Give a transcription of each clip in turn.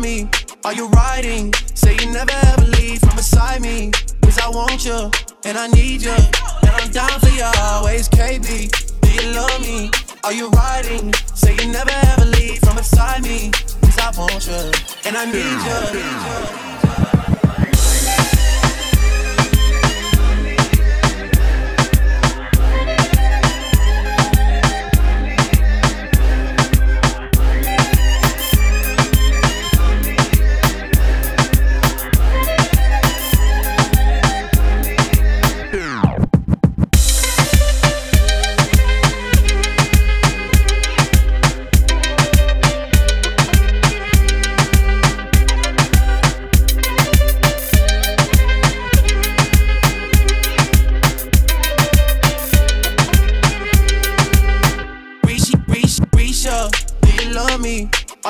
me? Are you riding? Say you never ever leave from beside me. Cause I want you, and I need you. And I'm down for you always, KB. Do you love me? Are you riding? Say you never ever leave from beside me. Cause I want you, and I need you.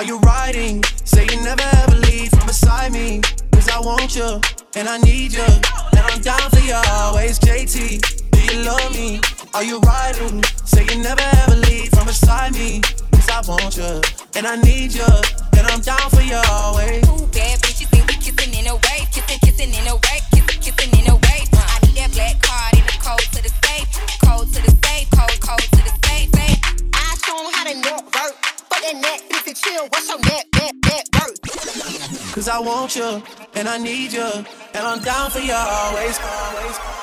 Are you riding? Say you never ever leave from beside me. Cause I want you, and I need you. And I'm down for you always, JT. Do you love me? Are you riding? Say you never ever leave from beside me. Cause I want you, and I need you. And I'm down for you always. Ooh, bad Cause I want you, and I need you, and I'm down for you always. always.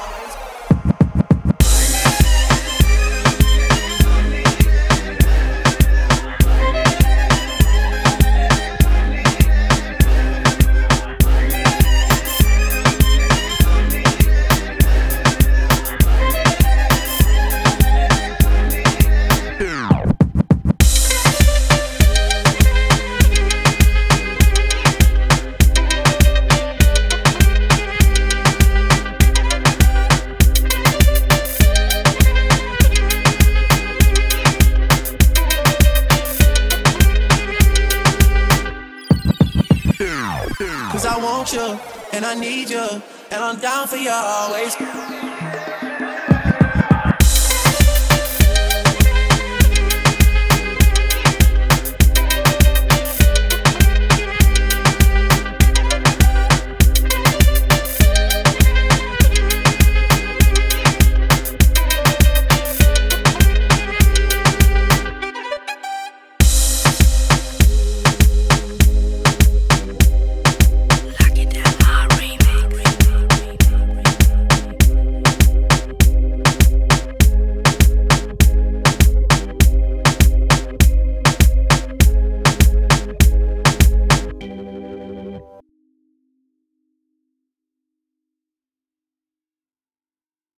Cause I want you, and I need you, and I'm down for you always.